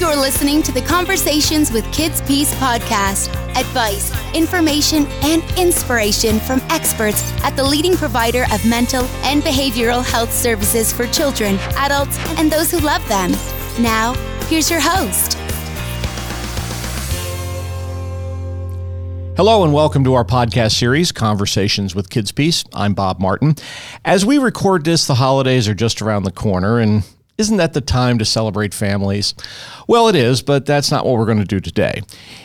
You're listening to the Conversations with Kids Peace podcast. Advice, information, and inspiration from experts at the leading provider of mental and behavioral health services for children, adults, and those who love them. Now, here's your host. Hello and welcome to our podcast series, Conversations with Kids Peace. I'm Bob Martin. As we record this, the holidays are just around the corner, and isn't that the time to celebrate families? Well, it is, but that's not what we're going to do today.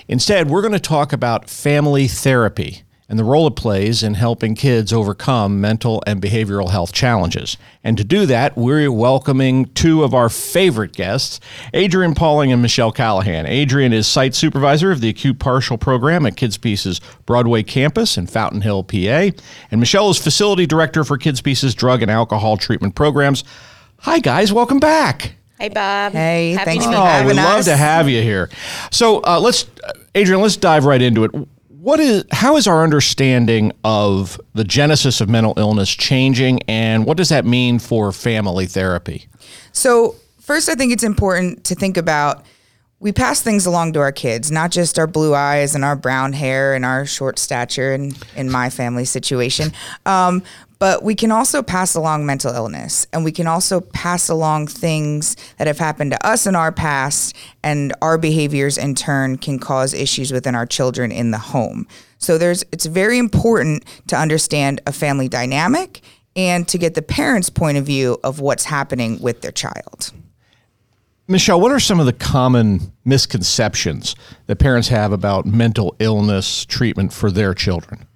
Instead, we're going to talk about family therapy and the role it plays in helping kids overcome mental and behavioral health challenges. And to do that, we're welcoming two of our favorite guests, Adrian Pauling and Michelle Callahan. Adrian is site supervisor of the acute partial program at Kids Peace's Broadway campus in Fountain Hill, PA, and Michelle is facility director for Kids Peace's drug and alcohol treatment programs. Hi, guys. Welcome back. Hey, Bob. Hey, Happy thanks to for be Oh, having we'd love us. to have you here. So uh, let's, uh, Adrian, let's dive right into it. What is, how is our understanding of the genesis of mental illness changing, and what does that mean for family therapy? So, first, I think it's important to think about we pass things along to our kids, not just our blue eyes and our brown hair and our short stature, and in my family situation. Um, but we can also pass along mental illness, and we can also pass along things that have happened to us in our past, and our behaviors in turn can cause issues within our children in the home. So there's it's very important to understand a family dynamic and to get the parents' point of view of what's happening with their child. Michelle, what are some of the common misconceptions that parents have about mental illness treatment for their children?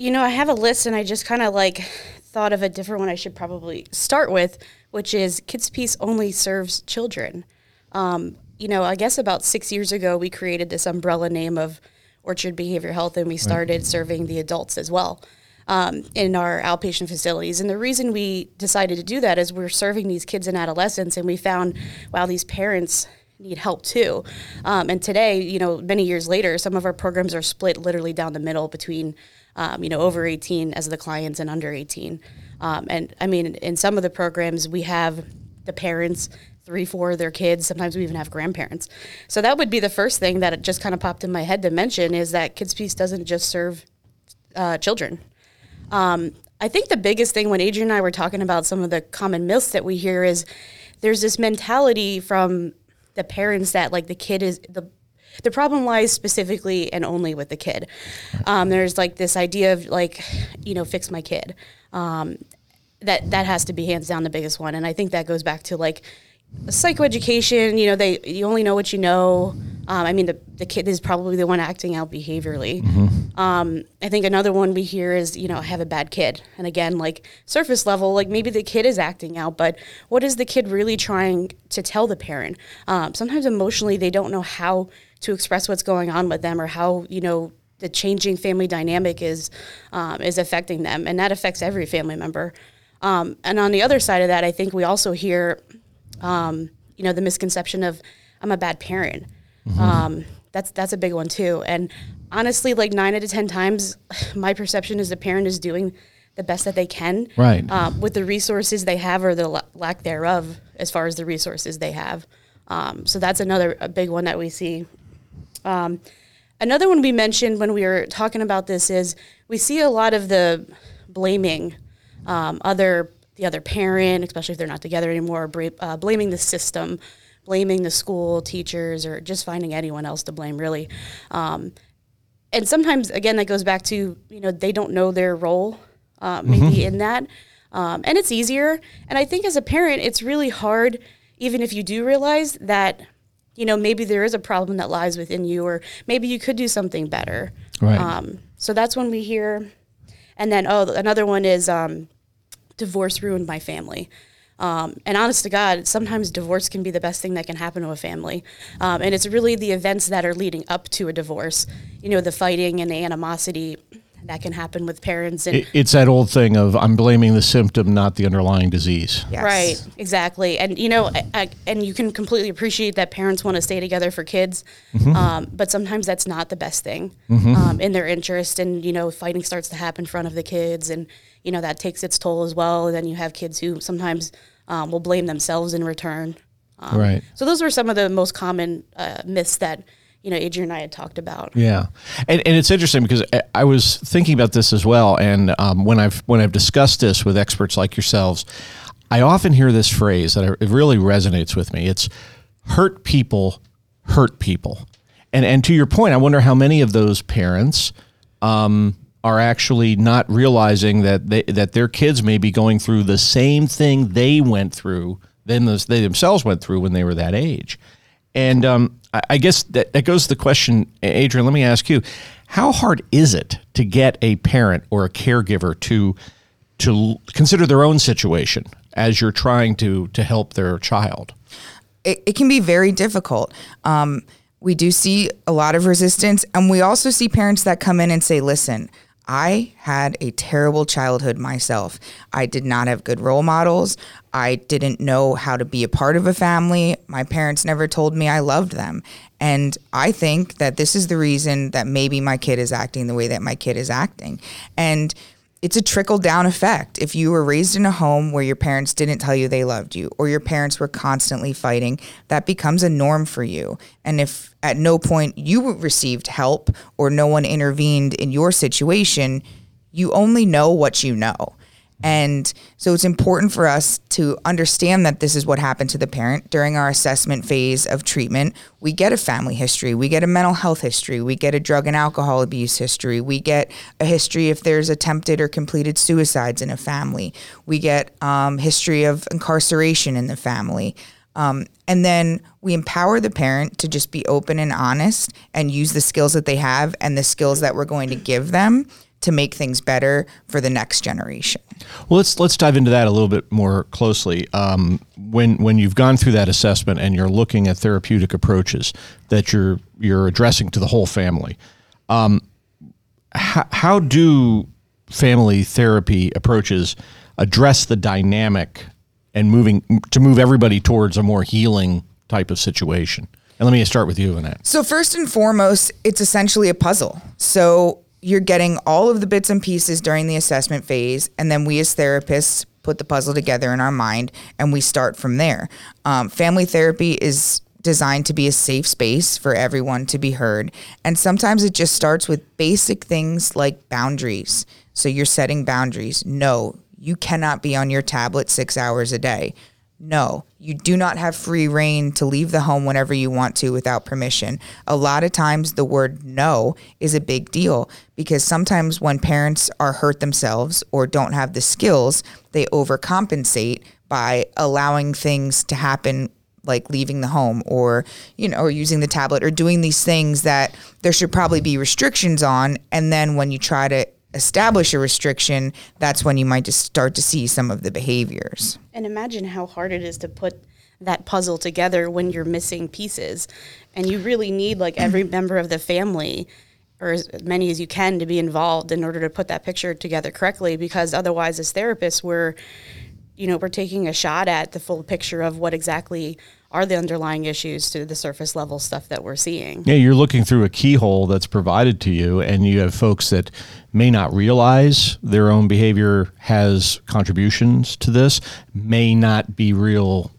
You know, I have a list and I just kind of like thought of a different one I should probably start with, which is Kids Peace only serves children. Um, you know, I guess about six years ago, we created this umbrella name of Orchard Behavior Health and we started serving the adults as well. Um, in our outpatient facilities. And the reason we decided to do that is we're serving these kids and adolescents, and we found, wow, these parents need help too. Um, and today, you know, many years later, some of our programs are split literally down the middle between, um, you know, over 18 as the clients and under 18. Um, and I mean, in some of the programs, we have the parents, three, four of their kids. Sometimes we even have grandparents. So that would be the first thing that just kind of popped in my head to mention is that Kids Peace doesn't just serve uh, children. Um, I think the biggest thing when Adrian and I were talking about some of the common myths that we hear is there's this mentality from the parents that like the kid is the the problem lies specifically and only with the kid. Um, there's like this idea of like, you know, fix my kid. Um, that that has to be hands down the biggest one, and I think that goes back to like psychoeducation. You know, they you only know what you know. Um, I mean, the the kid is probably the one acting out behaviorally. Um, I think another one we hear is, you know, I have a bad kid. And again, like surface level, like maybe the kid is acting out, but what is the kid really trying to tell the parent? Um, sometimes emotionally, they don't know how to express what's going on with them or how, you know, the changing family dynamic is um, is affecting them, and that affects every family member. Um, and on the other side of that, I think we also hear, um, you know, the misconception of I'm a bad parent. Um, that's that's a big one too. And honestly, like nine out of ten times, my perception is the parent is doing the best that they can, Right. um, with the resources they have or the la- lack thereof, as far as the resources they have. Um, so that's another a big one that we see. Um, another one we mentioned when we were talking about this is we see a lot of the blaming um, other the other parent, especially if they're not together anymore, bra- uh, blaming the system, blaming the school, teachers, or just finding anyone else to blame, really. Um, and sometimes, again, that goes back to you know they don't know their role, uh, maybe in that, um, and it's easier. And I think as a parent, it's really hard, even if you do realize that you know maybe there is a problem that lies within you, or maybe you could do something better. Right. Um, so that's when we hear, and then oh, another one is um, divorce ruined my family. Um, and honest to God, sometimes divorce can be the best thing that can happen to a family. Um, and it's really the events that are leading up to a divorce, you know, the fighting and the animosity that can happen with parents. And It's that old thing of I'm blaming the symptom, not the underlying disease. Yes. Right, exactly, and you know, I, I, and you can completely appreciate that parents want to stay together for kids, um, but sometimes that's not the best thing um, in their interest, and you know, fighting starts to happen in front of the kids, and you know that takes its toll as well. And then you have kids who sometimes um, will blame themselves in return. Um, Right. So those were some of the most common uh, myths that you know Adrian and I had talked about. Yeah, and, and it's interesting because I- I was thinking about this as well, and um, when I've when I've discussed this with experts like yourselves, I often hear this phrase that it really resonates with me. It's hurt people hurt people, and and to your point, I wonder how many of those parents um, are actually not realizing that they, that their kids may be going through the same thing they went through than those, they themselves went through when they were that age. And um, I, I guess that, that goes to the question, Adrian. Let me ask you: How hard is it to get a parent or a caregiver to to consider their own situation as you're trying to to help their child? it, it can be very difficult. Um, we do see a lot of resistance, and we also see parents that come in and say, "Listen, I had a terrible childhood myself. I did not have good role models. I didn't know how to be a part of a family. My parents never told me I loved them. And I think that this is the reason that maybe my kid is acting the way that my kid is acting. And it's a trickle down effect. If you were raised in a home where your parents didn't tell you they loved you or your parents were constantly fighting, that becomes a norm for you. And if at no point you received help or no one intervened in your situation, you only know what you know. And so it's important for us to understand that this is what happened to the parent during our assessment phase of treatment. We get a family history, we get a mental health history, we get a drug and alcohol abuse history, we get a history if there's attempted or completed suicides in a family, we get um, history of incarceration in the family. Um, and then we empower the parent to just be open and honest and use the skills that they have and the skills that we're going to give them to make things better for the next generation. Well, let's let's dive into that a little bit more closely. Um, when when you've gone through that assessment and you're looking at therapeutic approaches that you're you're addressing to the whole family, um, how, how do family therapy approaches address the dynamic and moving to move everybody towards a more healing type of situation? And let me start with you, on that. So, first and foremost, it's essentially a puzzle. So, you're getting all of the bits and pieces during the assessment phase, and then we as therapists put the puzzle together in our mind and we start from there. Um, family therapy is designed to be a safe space for everyone to be heard. And sometimes it just starts with basic things like boundaries. So you're setting boundaries. No, you cannot be on your tablet six hours a day. No, you do not have free reign to leave the home whenever you want to without permission. A lot of times, the word no is a big deal because sometimes when parents are hurt themselves or don't have the skills, they overcompensate by allowing things to happen like leaving the home or you know or using the tablet or doing these things that there should probably be restrictions on and then when you try to establish a restriction that's when you might just start to see some of the behaviors And imagine how hard it is to put that puzzle together when you're missing pieces. And you really need like every member of the family or as many as you can to be involved in order to put that picture together correctly because otherwise as therapists we're you know, we're taking a shot at the full picture of what exactly are the underlying issues to the surface level stuff that we're seeing. Yeah, you're looking through a keyhole that's provided to you, and you have folks that may not realize their own behavior has contributions to this, may not be real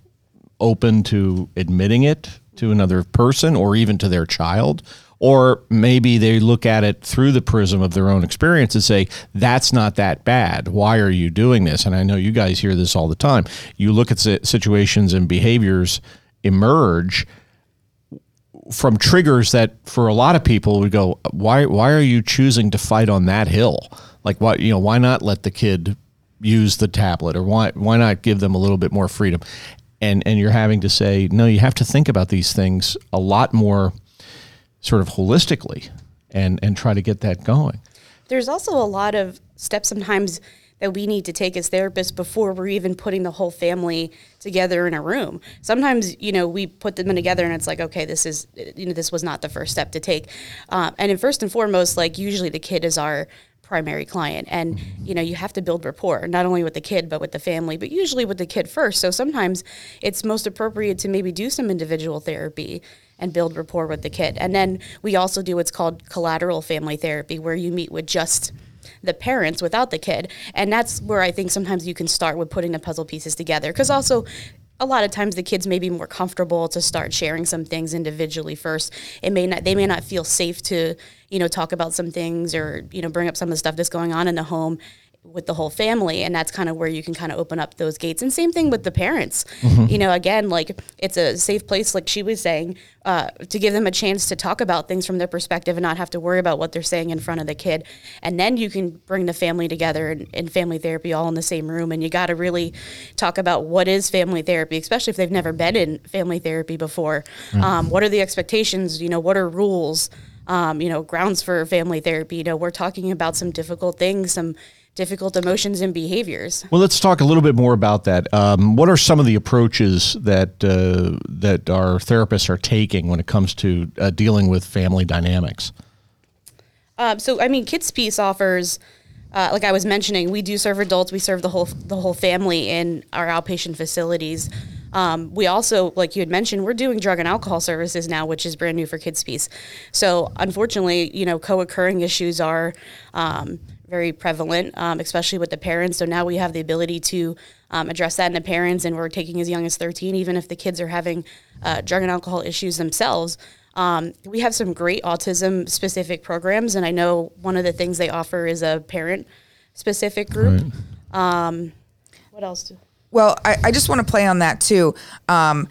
open to admitting it to another person or even to their child. Or maybe they look at it through the prism of their own experience and say, that's not that bad. Why are you doing this? And I know you guys hear this all the time. You look at situations and behaviors emerge from triggers that for a lot of people would go why why are you choosing to fight on that hill? Like why you know why not let the kid use the tablet or why why not give them a little bit more freedom? And and you're having to say no you have to think about these things a lot more sort of holistically and and try to get that going. There's also a lot of steps sometimes that we need to take as therapists before we're even putting the whole family together in a room. Sometimes, you know, we put them in together and it's like, okay, this is, you know, this was not the first step to take. Um, and in first and foremost, like usually the kid is our primary client and you know you have to build rapport not only with the kid but with the family but usually with the kid first so sometimes it's most appropriate to maybe do some individual therapy and build rapport with the kid and then we also do what's called collateral family therapy where you meet with just the parents without the kid. And that's where i think sometimes you can start with putting the puzzle pieces together. Because also a lot of times the kids may be more comfortable to start sharing some things individually first. It may not they may not feel safe to, you know, talk about some things or, you know, bring up some of the stuff that's going on in the home with the whole family and that's kind of where you can kind of open up those gates. And same thing with the parents. Mm-hmm. you know again like it's a safe place like she was saying uh, to give them a chance to talk about things from their perspective and not have to worry about what they're saying in front of the kid. And then you can bring the family together in, in family therapy all in the same room and you got to really talk about what is family therapy especially if they've never been in family therapy before. Mm-hmm. um, what are the expectations? You know what are rules? Um, you know grounds for family therapy? You know we're talking about some difficult things some difficult emotions and behaviors. Well, let's talk a little bit more about that. Um, what are some of the approaches that uh, that our therapists are taking when it comes to uh, dealing with family dynamics? Um, so, I mean, Kids Peace offers. Uh, like I was mentioning, we do serve adults. We serve the whole the whole family in our outpatient facilities. Um, we also, like you had mentioned, we're doing drug and alcohol services now, which is brand new for Kids Peace. So, unfortunately, you know, co-occurring issues are um, very prevalent, um, especially with the parents. So now we have the ability to um, address that in the parents, and we're taking as young as 13, even if the kids are having uh, drug and alcohol issues themselves. Um, we have some great autism specific programs, and I know one of the things they offer is a parent specific group. Right. Um, what else? Do- well, I, I just want to play on that too. Um,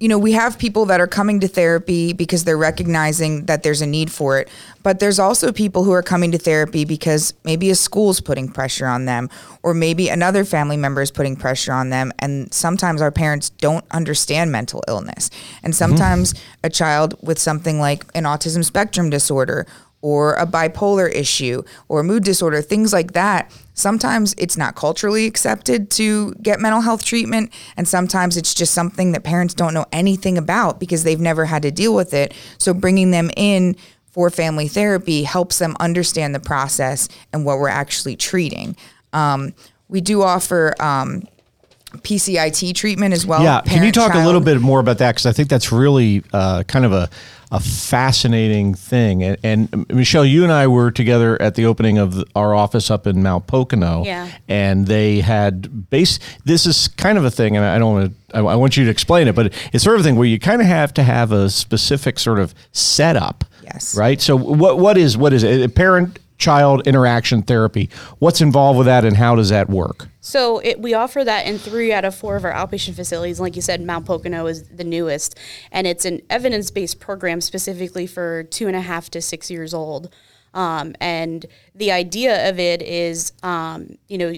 you know, we have people that are coming to therapy because they're recognizing that there's a need for it. But there's also people who are coming to therapy because maybe a school's putting pressure on them, or maybe another family member is putting pressure on them. And sometimes our parents don't understand mental illness. And mm-hmm. sometimes mm-hmm. a child with something like an autism spectrum disorder or a bipolar issue or mood disorder, things like that. Sometimes it's not culturally accepted to get mental health treatment, and sometimes it's just something that parents don't know anything about because they've never had to deal with it. So bringing them in for family therapy helps them understand the process and what we're actually treating. Um, we do offer um, PCIT treatment as well. Yeah, can you talk child. a little bit more about that? Because I think that's really uh, kind of a a fascinating thing. And, and, Michelle, you and I were together at the opening of our office up in Mount Pocono. Yeah. And they had base. This is kind of a thing, and I don't want to. I, I want you to explain it, but it's sort of a thing where you kind of have to have a specific sort of setup. Yes. Right. So what what is what is it? Parent child interaction therapy. What's involved with that, and how does that work? So it, we offer that in three out of four of our outpatient facilities. Like you said, Mount Pocono is the newest, and it's an evidence-based program specifically for two and a half to six years old. Um, and the idea of it is, um, you know,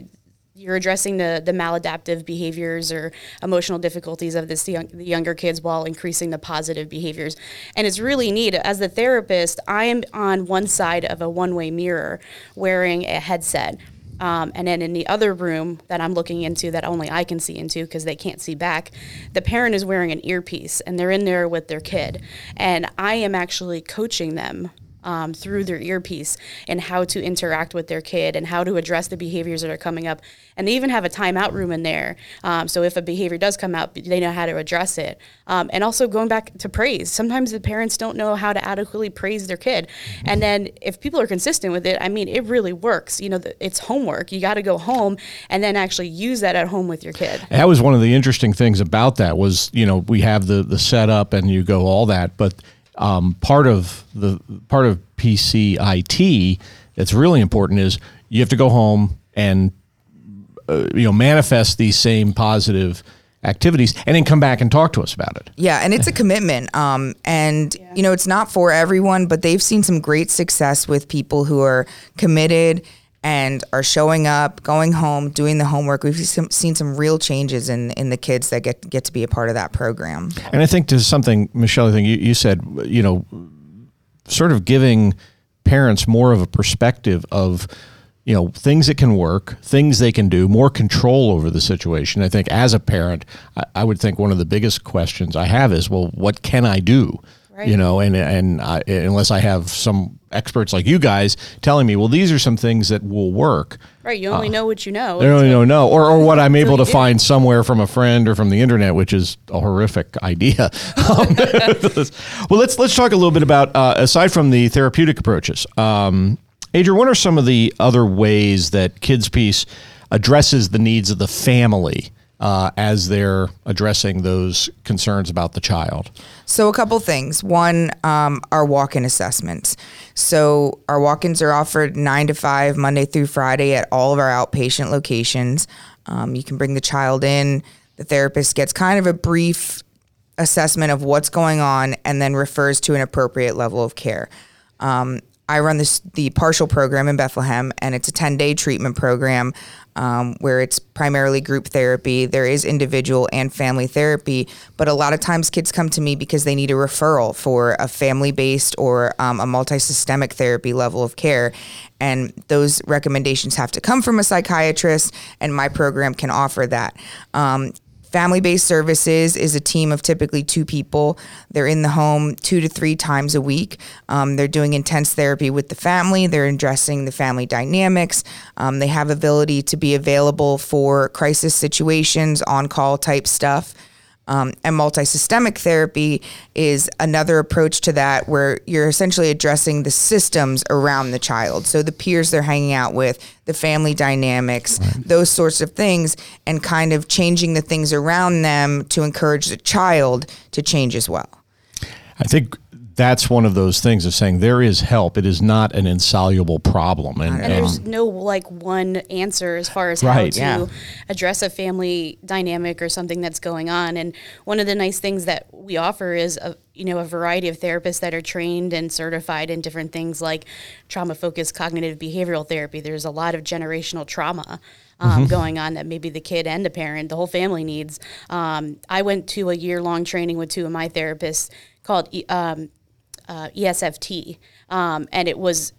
you're addressing the the maladaptive behaviors or emotional difficulties of this young, the younger kids while increasing the positive behaviors and it's really neat as the therapist i am on one side of a one-way mirror wearing a headset um, and then in the other room that I'm looking into that only I can see into because they can't see back, the parent is wearing an earpiece and they're in there with their kid. And I am actually coaching them um, through their earpiece and how to interact with their kid and how to address the behaviors that are coming up. And they even have a timeout room in there. Um, so if a behavior does come out, they know how to address it. Um, and also going back to praise. Sometimes the parents don't know how to adequately praise their kid. And then if people are consistent with it, I mean, it really works. You know, it's homework. You got to go home and then actually use that at home with your kid. That was one of the interesting things about that was, you know, we have the, the setup and you go all that, but um, part of the part of PCIT that's really important is you have to go home and uh, you know manifest these same positive activities and then come back and talk to us about it. Yeah, and it's a commitment. Um, and yeah. you know, it's not for everyone, but they've seen some great success with people who are committed and are showing up, going home, doing the homework. We've seen some real changes in in the kids that get get to be a part of that program. And I think to something, Michelle, I think you, you said, you know, sort of giving parents more of a perspective of you know things that can work things they can do more control over the situation i think as a parent I, I would think one of the biggest questions i have is well what can i do Right. You know, and and I, unless I have some experts like you guys telling me, well, these are some things that will work. Right. You only uh, know what you know. You only know no, or or what I'm able to find somewhere from a friend or from the internet, which is a horrific idea. Um, well, let's let's talk a little bit about uh, aside from the therapeutic approaches. Um, Adrian, what are some of the other ways that Kids Peace addresses the needs of the family uh, as they're addressing those concerns about the child? So, a couple things. One, um, our walk in assessments. So, our walk ins are offered nine to five, Monday through Friday, at all of our outpatient locations. Um, you can bring the child in, the therapist gets kind of a brief assessment of what's going on and then refers to an appropriate level of care. Um, I run this the partial program in Bethlehem, and it's a 10 day treatment program um, where it's primarily group therapy. There is individual and family therapy, but a lot of times kids come to me because they need a referral for a family based or um, a multi systemic therapy level of care. And those recommendations have to come from a psychiatrist, and my program can offer that. Um, Family based services is a team of typically two people. They're in the home two to three times a week. Um, they're doing intense therapy with the family. They're addressing the family dynamics. Um, they have ability to be available for crisis situations, on call type stuff. Um, and multisystemic therapy is another approach to that where you're essentially addressing the systems around the child. So the peers they're hanging out with, the family dynamics, right. those sorts of things, and kind of changing the things around them to encourage the child to change as well. I think that's one of those things of saying there is help. It is not an insoluble problem, and, and there's no like one answer as far as right, how to yeah. address a family dynamic or something that's going on. And one of the nice things that we offer is a you know a variety of therapists that are trained and certified in different things like trauma focused cognitive behavioral therapy. There's a lot of generational trauma. Um, mm-hmm. going on that maybe the kid and the parent, the whole family needs. Um, I went to a year long training with two of my therapists called um, uh, ESFT, um, and it was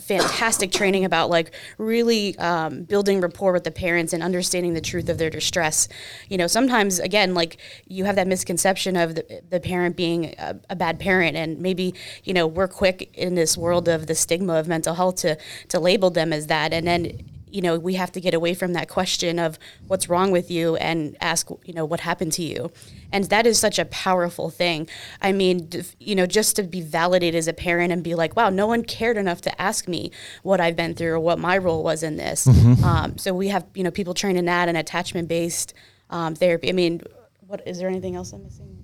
fantastic training about like really um, building rapport with the parents and understanding the truth of their distress. You know, sometimes again, like you have that misconception of the, the parent being a, a, bad parent, and maybe you know we're quick in this world of the stigma of mental health to to label them as that, and then you know, we have to get away from that question of what's wrong with you and ask, you know, what happened to you. And that is such a powerful thing. I mean, you know, just to be validated as a parent and be like, wow, no one cared enough to ask me what I've been through or what my role was in this. Mm-hmm. Um, so we have, you know, people trained in that and attachment based um, therapy. I mean, what is there anything else I'm missing?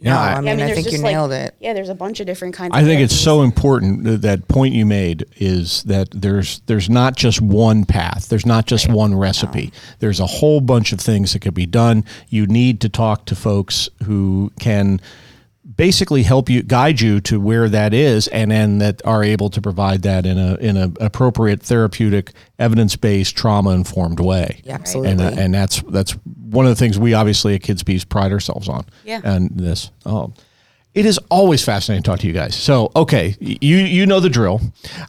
Yeah, no, I, I mean, I, mean, I think you like, nailed it. Yeah, there's a bunch of different kinds. I think it's so important that point you made is that there's there's not just one path. There's not just right. one recipe. No. There's a whole bunch of things that could be done. You need to talk to folks who can basically help you guide you to where that is and then that are able to provide that in a in an appropriate therapeutic evidence-based trauma informed way yeah, absolutely and, and that's that's one of the things we obviously at kids peace pride ourselves on yeah and this oh it is always fascinating to talk to you guys. So, okay, you you know the drill.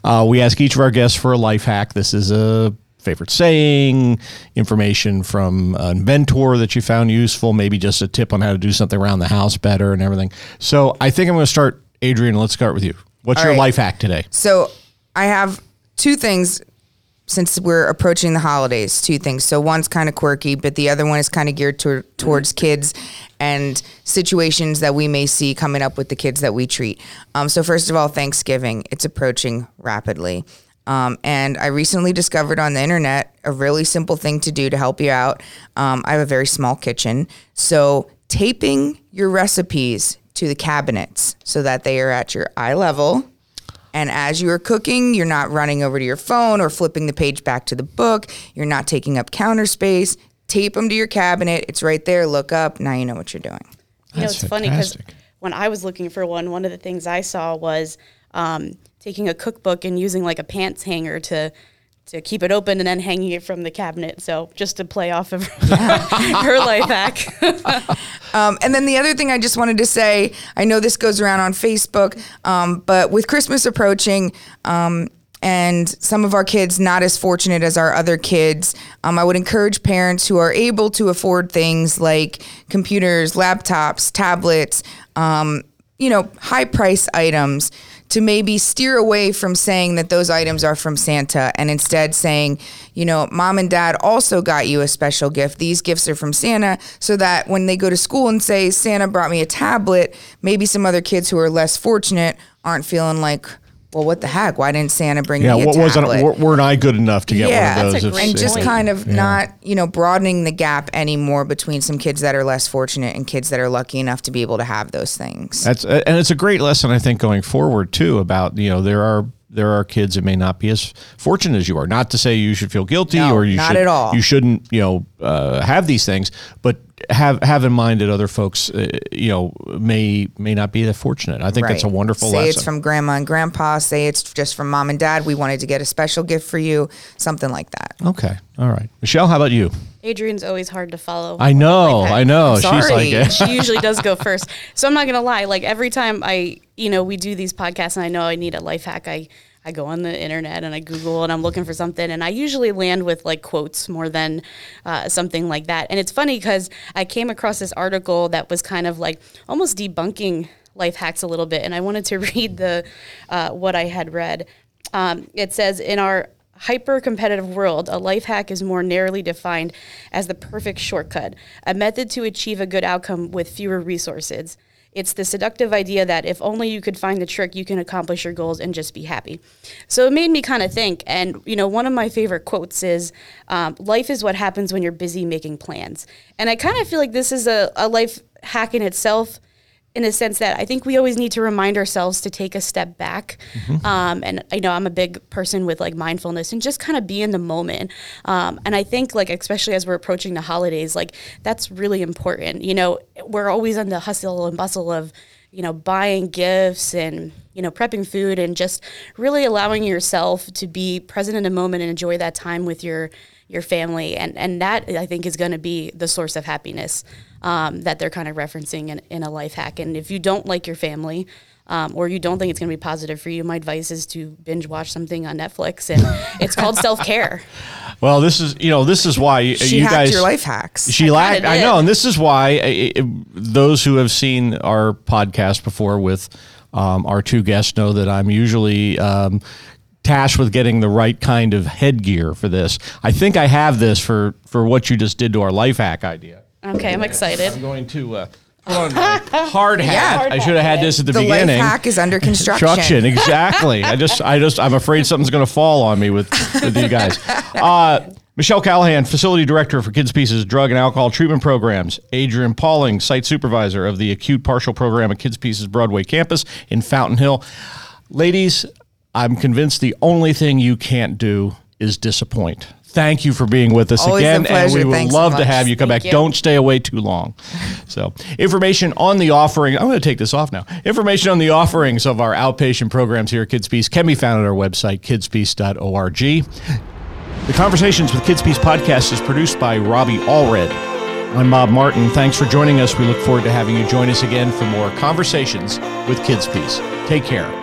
Uh, we ask each of our guests for a life hack. This is a favorite saying, information from an inventor that you found useful, maybe just a tip on how to do something around the house better and everything. So I think I'm going to start, Adrian. Let's start with you. What's All your right. life hack today? So I have two things since we're approaching the holidays, two things. So one's kind of quirky, but the other one is kind of geared to, towards kids and situations that we may see coming up with the kids that we treat. Um, so first of all, Thanksgiving. It's approaching rapidly. Um, and I recently discovered on the internet a really simple thing to do to help you out. Um, I have a very small kitchen. So, taping your recipes to the cabinets so that they are at your eye level. And as you are cooking, you're not running over to your phone or flipping the page back to the book. You're not taking up counter space. Tape them to your cabinet. It's right there. Look up. Now you know what you're doing. You know, it's fantastic. funny because when I was looking for one, one of the things I saw was um, taking a cookbook and using like a pants hanger to to keep it open and then hanging it from the cabinet. So just to play off of her life hack. um, and then the other thing I just wanted to say, I know this goes around on Facebook, um, but with Christmas approaching. Um, and some of our kids not as fortunate as our other kids. Um, I would encourage parents who are able to afford things like computers, laptops, tablets, um, you know, high price items to maybe steer away from saying that those items are from Santa and instead saying, you know, mom and dad also got you a special gift. These gifts are from Santa so that when they go to school and say, Santa brought me a tablet, maybe some other kids who are less fortunate aren't feeling like, well, what the heck? Why didn't Santa bring Yeah, me a what wasn't tablet? weren't- weren't I good enough to get Yeah, one of those? a if- great and just kind of not you know broadening the gap anymore between some kids that are less fortunate and kids that are lucky enough to be able to have those things That's and it's a great lesson I think going forward too about you know there are there are kids that may not be as fortunate as you are. Not to say you should feel guilty No, or you not should, at all. You shouldn't you know uh, have these things, but have have in mind that other folks uh, you know may may not be that fortunate. I think that's a Right. wonderful say lesson. it's from grandma and grandpa say it's just from mom and dad we wanted to get a special gift for you something like that okay, all right, Michelle, how about you? Adrian's always hard to follow. I know, Life. I know. I'm She's like, sorry. she usually does go first. So I'm not gonna lie. Like every time I, you know, we do these podcasts and I know I need a life hack, I I go on the internet and I Google and I'm looking for something and I usually land with like quotes more than uh, something like that. And it's funny because I came across this article that was kind of like almost debunking life hacks a little bit, and I wanted to read the uh, what I had read. Um, it says in our hyper competitive world, a life hack is more narrowly defined as the perfect shortcut, a method to achieve a good outcome with fewer resources. It's the seductive idea that if only you could find the trick, you can accomplish your goals and just be happy. So it made me kind of think. And, you know, one of my favorite quotes is um, Life is what happens when you're busy making plans. And I kind of feel like this is a, a life hack in itself in a sense that I think we always need to remind ourselves to take a step back. Um, and I know I'm a big person with like mindfulness and just kind of be in the moment. Um, and I think like especially as we're approaching the holidays, like that's really important. You know, we're always on the hustle and bustle of you know buying gifts and you know prepping food and just really allowing yourself to be present in a moment and enjoy that time with your your family and and that I think is going to be the source of happiness um, that they're kind of referencing in, in a life hack. And if you don't like your family, um, or you don't think it's going to be positive for you, my advice is to binge watch something on Netflix, and it's called self care. Well, this is you know this is why you, she you hacked guys your life hacks She lacked. I know, and this is why uh, uh, those who have seen our podcast before with um, our two guests know that I'm usually. Um, tasked with getting the right kind of headgear for this. I think I have this for for what you just did to our life hack idea. Okay, I'm excited. I'm going to uh, put on my hard hat. Hard I should have had this at the, beginning. the life hack is under construction Construction, exactly. I just, I just, I'm afraid something's going to fall on me with, with you guys. Uh, Michelle Callahan, facility director for Kids Peace's Drug and Alcohol Treatment Programs. Adrian Pauling, site supervisor of the acute partial program at Kids Peace's Broadway campus in Fountain Hill. Ladies, I'm convinced the only thing you can't do is disappoint. Thank you for being with us Always again, and we would Thanks so love to have you come Thank back. you. Don't stay away too long. So, information on the offering. I'm going to take this off now. Information on the offerings of our outpatient programs here at Kids Peace can be found at our website, kidspeace.org. The Conversations with Kids Peace podcast is produced by Robbie Allred. I'm Bob Martin. Thanks for joining us. We look forward to having you join us again for more conversations with Kids Peace. Take care.